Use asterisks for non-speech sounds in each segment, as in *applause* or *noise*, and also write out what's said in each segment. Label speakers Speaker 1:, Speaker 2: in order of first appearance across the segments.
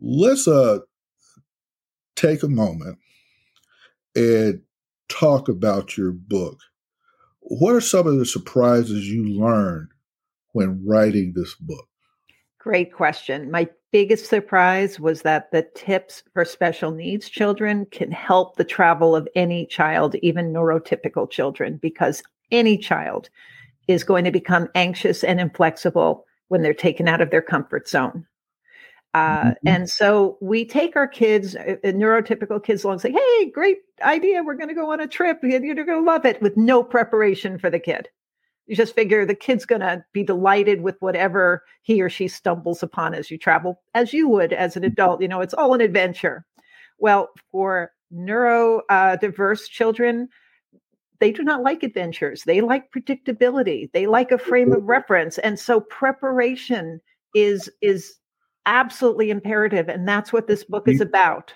Speaker 1: Let's uh take a moment and talk about your book. What are some of the surprises you learned when writing this book?
Speaker 2: Great question. My biggest surprise was that the tips for special needs children can help the travel of any child, even neurotypical children, because any child is going to become anxious and inflexible when they're taken out of their comfort zone. Uh, mm-hmm. And so we take our kids, uh, uh neurotypical kids, along, and say, "Hey, great idea! We're going to go on a trip. You're going to love it." With no preparation for the kid, you just figure the kid's going to be delighted with whatever he or she stumbles upon as you travel, as you would as an adult. You know, it's all an adventure. Well, for neurodiverse uh, children, they do not like adventures. They like predictability. They like a frame of reference, and so preparation is is absolutely imperative. And that's what this book is about.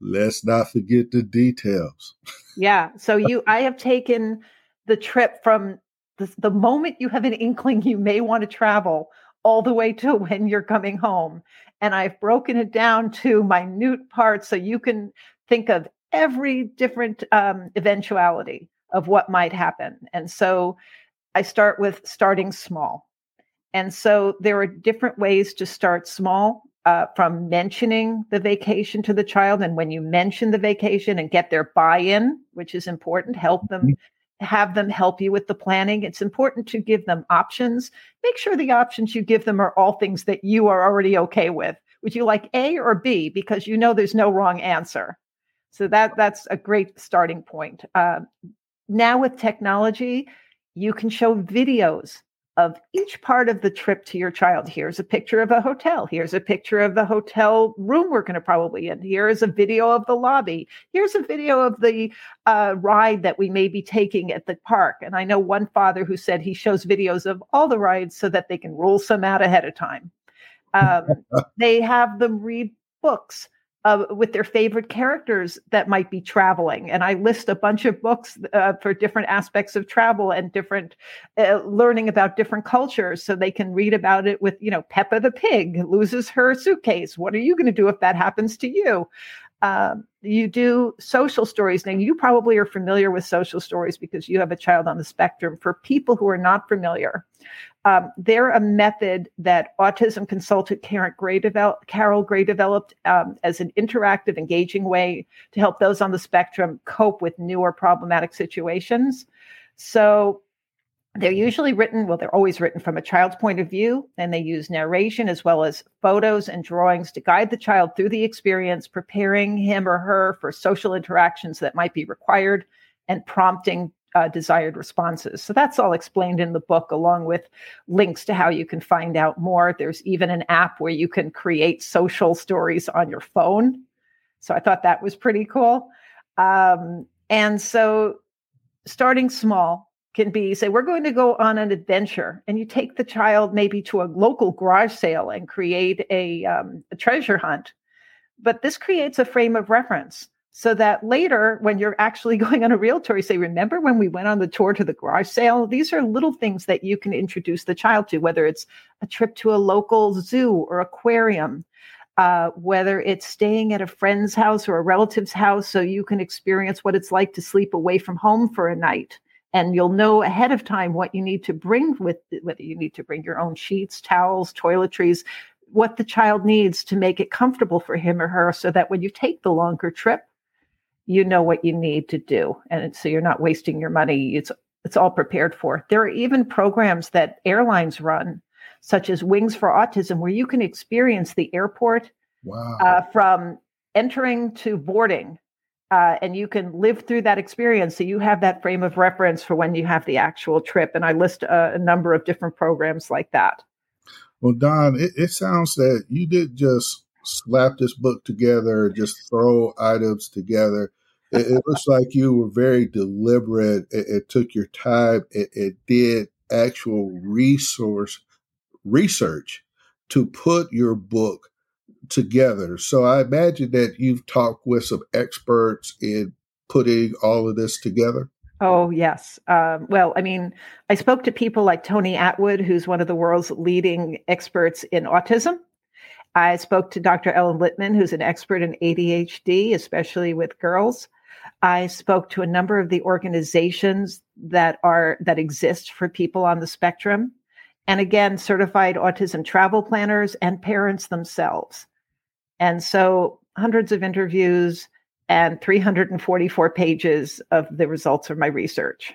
Speaker 1: Let's not forget the details.
Speaker 2: yeah. So you, I have taken the trip from the, the moment you have an inkling you may want to travel all the way to when you're coming home. And I've broken it down to minute parts so you can think of every different um, eventuality of what might happen. And so I start with starting small. And so there are different ways to start small uh, from mentioning the vacation to the child. And when you mention the vacation and get their buy in, which is important, help them. Mm-hmm. Have them help you with the planning. It's important to give them options. Make sure the options you give them are all things that you are already okay with. Would you like A or B? Because you know there's no wrong answer. So that that's a great starting point. Uh, now with technology, you can show videos of each part of the trip to your child. Here's a picture of a hotel. Here's a picture of the hotel room we're going to probably in. Here is a video of the lobby. Here's a video of the uh, ride that we may be taking at the park. And I know one father who said he shows videos of all the rides so that they can rule some out ahead of time. Um, *laughs* they have them read books uh, with their favorite characters that might be traveling. And I list a bunch of books uh, for different aspects of travel and different uh, learning about different cultures so they can read about it with, you know, Peppa the pig loses her suitcase. What are you going to do if that happens to you? Um, you do social stories. Now, you probably are familiar with social stories because you have a child on the spectrum. For people who are not familiar, um, they're a method that autism consultant Karen Gray developed, Carol Gray developed um, as an interactive, engaging way to help those on the spectrum cope with newer problematic situations. So they're usually written, well, they're always written from a child's point of view, and they use narration as well as photos and drawings to guide the child through the experience, preparing him or her for social interactions that might be required and prompting uh, desired responses. So that's all explained in the book, along with links to how you can find out more. There's even an app where you can create social stories on your phone. So I thought that was pretty cool. Um, and so starting small can be say, we're going to go on an adventure, and you take the child maybe to a local garage sale and create a, um, a treasure hunt. But this creates a frame of reference so that later when you're actually *laughs* going on a real tour you say remember when we went on the tour to the garage sale? These are little things that you can introduce the child to whether it's a trip to a local zoo or aquarium uh, whether it's staying at a friend's house or a relative's house so you can experience what it's like to sleep away from home for a night. And you'll know ahead of time what you need to bring with whether you need to bring your own sheets towels toiletries what the child needs to make it comfortable for him or her so that when you take the longer trip, you know what you need to do. And so you're not wasting your money. It's it's all prepared for. There are even programs that airlines run, such as Wings for Autism, where you can experience the airport
Speaker 1: wow.
Speaker 2: uh, from entering to boarding. Uh, and you can live through that experience. So you have that frame of reference for when you have the actual trip. And I list a, a number of different programs like that.
Speaker 1: Well, Dawn, it, it sounds that you did just slap this book together, just throw items together. It, it looks like you were very deliberate. It, it took your time. It, it did actual resource research to put your book together. So I imagine that you've talked with some experts in putting all of this together.
Speaker 2: Oh, yes. Um, well, I mean, I spoke to people like Tony Attwood, who's one of the world's leading experts in autism. I spoke to Dr. Ellen Littman, who's an expert in ADHD, especially with girls. I spoke to a number of the organizations that are that exist for people on the spectrum, and again, certified autism travel planners and parents themselves. And so, hundreds of interviews, and 344 pages of the results of my research.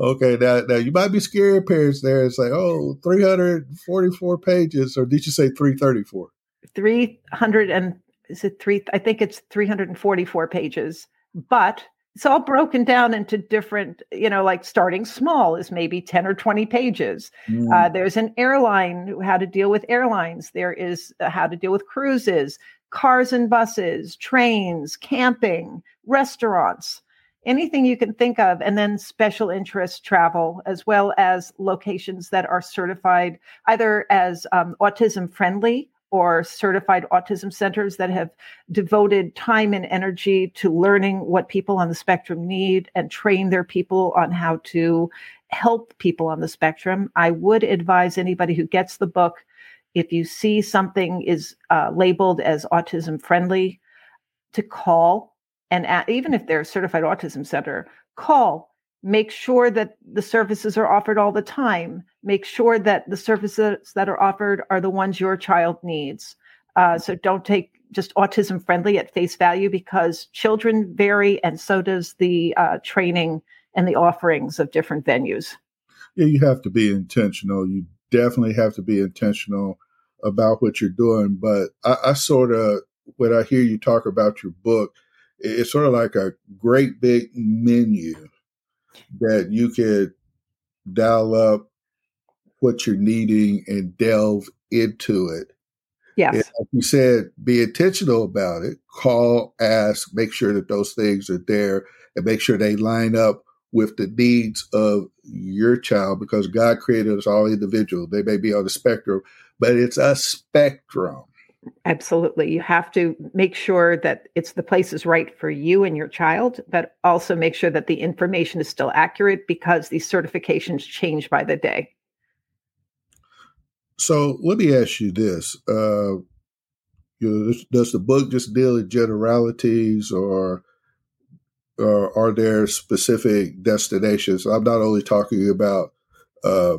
Speaker 1: Okay, now, now you might be scared parents there oh, and say, oh, 344 pages, or did you say 334?
Speaker 2: 300 and is it three? I think it's 344 pages, but it's all broken down into different, you know, like starting small is maybe 10 or 20 pages. Mm. Uh, there's an airline, how to deal with airlines. There is uh, how to deal with cruises cars and buses, trains, camping, restaurants, anything you can think of, and then special interest travel, as well as locations that are certified either as um, autism friendly or certified autism centers that have devoted time and energy to learning what people on the spectrum need and train their people on how to help people on the spectrum. I would advise anybody who gets the book if you see something is uh, labeled as autism friendly, to call and at, even if they're a certified autism center, call. Make sure that the services are offered all the time. Make sure that the services that are offered are the ones your child needs. Uh, so don't take just autism friendly at face value because children vary and so does the uh, training and the offerings of different venues.
Speaker 1: Yeah, you have to be intentional. You definitely have to be intentional about what you're doing. But I, I sort of, when I hear you talk about your book, it's sort of like a great big menu that you could dial up what you're needing and delve into it.
Speaker 2: Yes. And
Speaker 1: like you said, be intentional about it. Call, ask, make sure that those things are there and make sure they line up with the needs of your child because God created us all individual. They may be on the spectrum, but it's a spectrum.
Speaker 2: Absolutely. You have to make sure that it's the place is right for you and your child, but also make sure that the information is still accurate because these certifications change by the day.
Speaker 1: So let me ask you this. Uh, you know, does the book just deal in generalities or, or are there specific destinations? I'm not only talking about uh,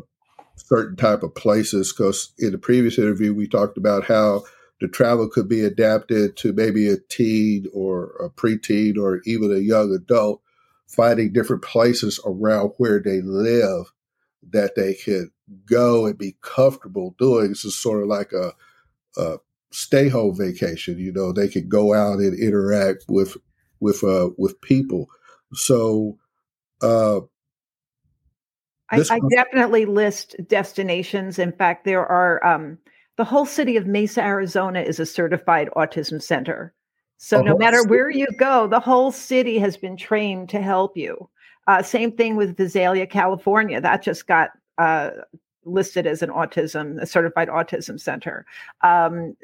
Speaker 1: certain type of places because in the previous interview we talked about how the travel could be adapted to maybe a teen or a preteen or even a young adult finding different places around where they live that they could go and be comfortable doing. This is sort of like a, a stay home vacation. You know, they could go out and interact with with uh, with people. So uh,
Speaker 2: I, I, definitely list destinations. In fact, there are um, the whole city of Mesa, Arizona is a certified autism center. So no matter city. where you go, the whole city has been trained to help you. Uh, same thing with Visalia, California. That just got uh, listed as an autism, a certified autism center. Um,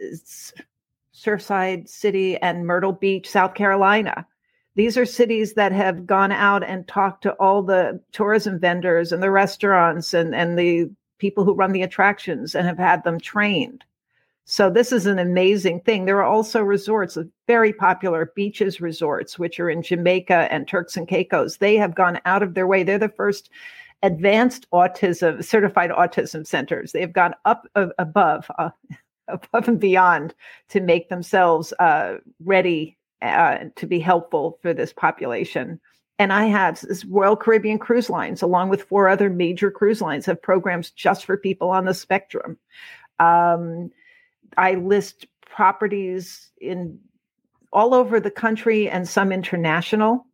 Speaker 2: Surfside City and Myrtle Beach, South Carolina. These are cities that have gone out and talked to all the tourism vendors and the restaurants and, and the people who run the attractions and have had them trained. So this is an amazing thing. There are also resorts, very popular beaches resorts, which are in Jamaica and Turks and Caicos. They have gone out of their way. They're the first advanced autism certified autism centers. They have gone up uh, above uh, *laughs* above and beyond to make themselves uh, ready uh, to be helpful for this population. And I have this Royal Caribbean Cruise Lines, along with four other major cruise lines, have programs just for people on the spectrum. Um, I list properties in all over the country and some international.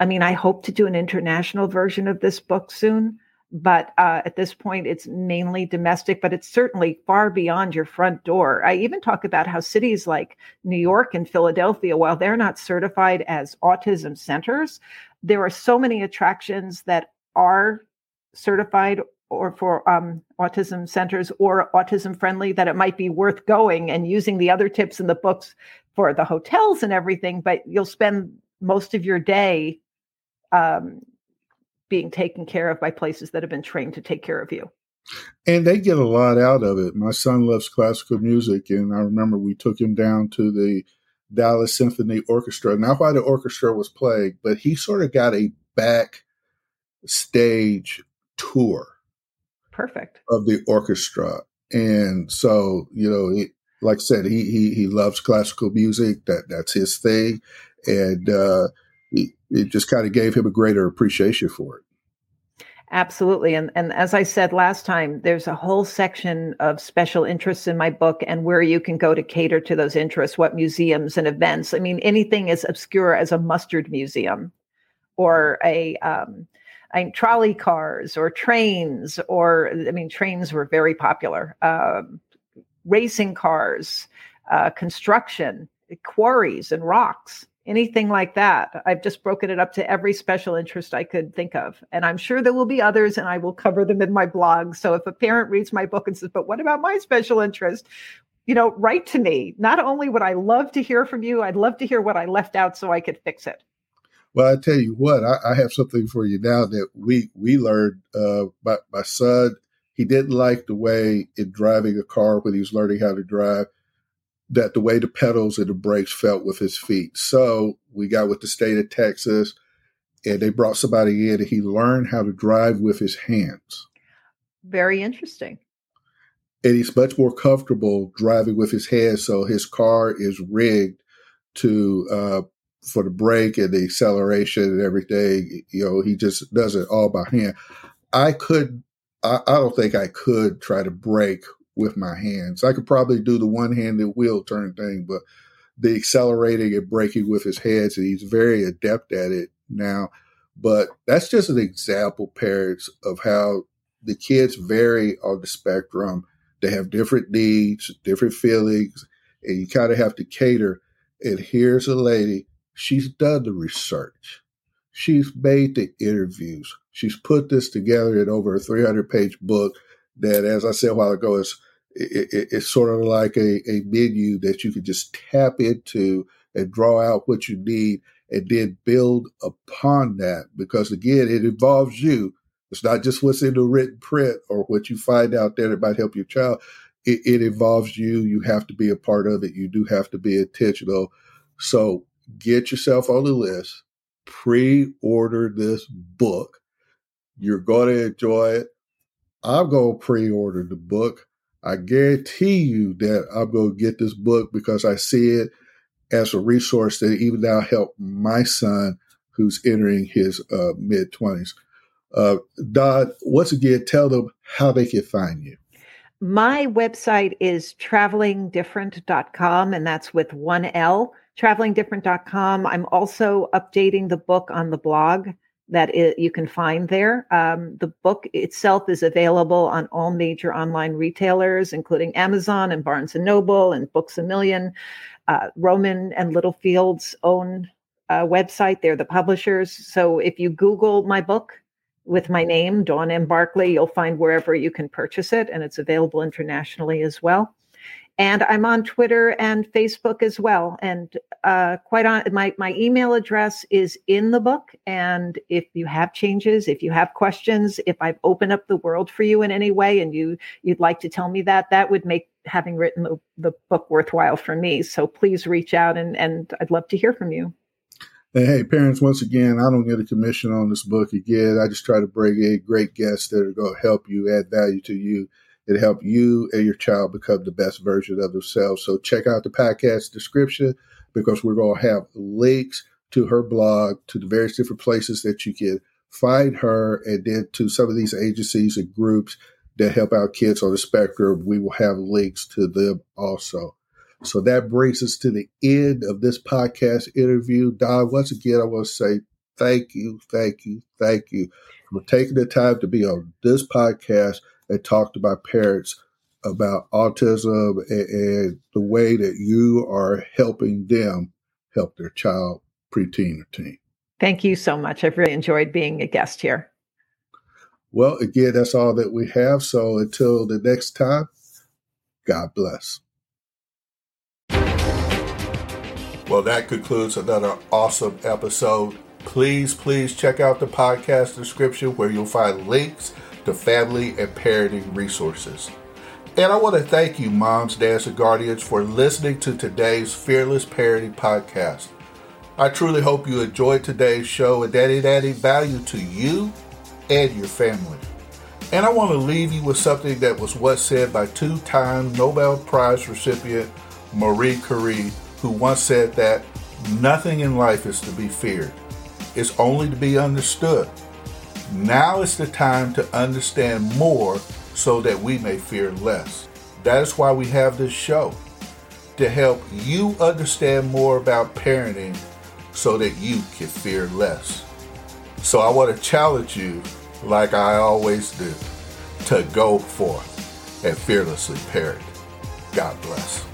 Speaker 2: I mean, I hope to do an international version of this book soon, but uh, at this point, it's mainly domestic, but it's certainly far beyond your front door. I even talk about how cities like New York and Philadelphia, while they're not certified as autism centers, there are so many attractions that are certified or for um, autism centers or autism friendly that it might be worth going and using the other tips in the books for the hotels and everything but you'll spend most of your day um, being taken care of by places that have been trained to take care of you.
Speaker 1: And they get a lot out of it. My son loves classical music and i remember we took him down to the dallas symphony orchestra. Not why the orchestra was playing but he sort of got a back stage tour
Speaker 2: perfect
Speaker 1: of the orchestra. And so, you know, it, like I said, he, he, he loves classical music. That that's his thing. And, uh, he, it just kind of gave him a greater appreciation for it.
Speaker 2: Absolutely. And and as I said last time, there's a whole section of special interests in my book and where you can go to cater to those interests, what museums and events. I mean, anything as obscure as a mustard museum or a um, I mean, trolley cars or trains, or I mean, trains were very popular. Uh, racing cars, uh, construction, quarries, and rocks, anything like that. I've just broken it up to every special interest I could think of. And I'm sure there will be others, and I will cover them in my blog. So if a parent reads my book and says, But what about my special interest? You know, write to me. Not only would I love to hear from you, I'd love to hear what I left out so I could fix it.
Speaker 1: Well, I tell you what, I, I, have something for you now that we we learned. Uh, my my son, he didn't like the way in driving a car when he was learning how to drive, that the way the pedals and the brakes felt with his feet. So we got with the state of Texas, and they brought somebody in, and he learned how to drive with his hands.
Speaker 2: Very interesting.
Speaker 1: And he's much more comfortable driving with his hands. So his car is rigged to uh, for the brake and the acceleration and everything. You know, he just does it all by hand. I could, I, I don't think I could try to brake with my hands. I could probably do the one handed wheel turn thing, but the accelerating and braking with his hands, and he's very adept at it now. But that's just an example, parents, of how the kids vary on the spectrum. They have different needs, different feelings, and you kind of have to cater. And here's a lady She's done the research. She's made the interviews. She's put this together in over a 300 page book that, as I said a while ago, is it, it, it's sort of like a, a menu that you can just tap into and draw out what you need and then build upon that. Because again, it involves you. It's not just what's in the written print or what you find out there that might help your child. It, it involves you. You have to be a part of it. You do have to be intentional. So get yourself on the list, pre order this book. You're going to enjoy it. I'm going to pre order the book. I guarantee you that I'm going to get this book because I see it as a resource that even now help my son who's entering his uh, mid 20s. Uh, Dawn, once again, tell them how they can find you.
Speaker 2: My website is travelingdifferent.com, and that's with one L travelingdifferent.com. I'm also updating the book on the blog that it, you can find there. Um, the book itself is available on all major online retailers, including Amazon and Barnes and Noble and Books a Million. Uh, Rowman and Littlefield's own uh, website. They're the publishers. So if you Google my book with my name, Dawn M. Barclay, you'll find wherever you can purchase it, and it's available internationally as well and I'm on Twitter and Facebook as well. And uh, quite on my my email address is in the book. And if you have changes, if you have questions, if I've opened up the world for you in any way, and you you'd like to tell me that, that would make having written the, the book worthwhile for me. So please reach out, and and I'd love to hear from you.
Speaker 1: hey, parents, once again, I don't get a commission on this book again. I just try to bring in great guests that are going to help you, add value to you and help you and your child become the best version of themselves. So check out the podcast description because we're going to have links to her blog, to the various different places that you can find her, and then to some of these agencies and groups that help out kids on the spectrum. We will have links to them also. So that brings us to the end of this podcast interview. Dawn, once again, I want to say thank you, thank you, thank you for taking the time to be on this podcast and talk to my parents about autism and, and the way that you are helping them help their child, preteen, or teen.
Speaker 2: Thank you so much. I've really enjoyed being a guest here.
Speaker 1: Well, again, that's all that we have. So until the next time, God bless. Well, that concludes another awesome episode. Please, please check out the podcast description where you'll find links to family and parenting resources. And I want to thank you, moms, dads, and guardians, for listening to today's Fearless Parenting Podcast. I truly hope you enjoyed today's show and that it added value to you and your family. And I want to leave you with something that was once said by two time Nobel Prize recipient Marie Curie, who once said that nothing in life is to be feared, it's only to be understood. Now is the time to understand more so that we may fear less. That is why we have this show to help you understand more about parenting so that you can fear less. So I want to challenge you, like I always do, to go forth and fearlessly parent. God bless.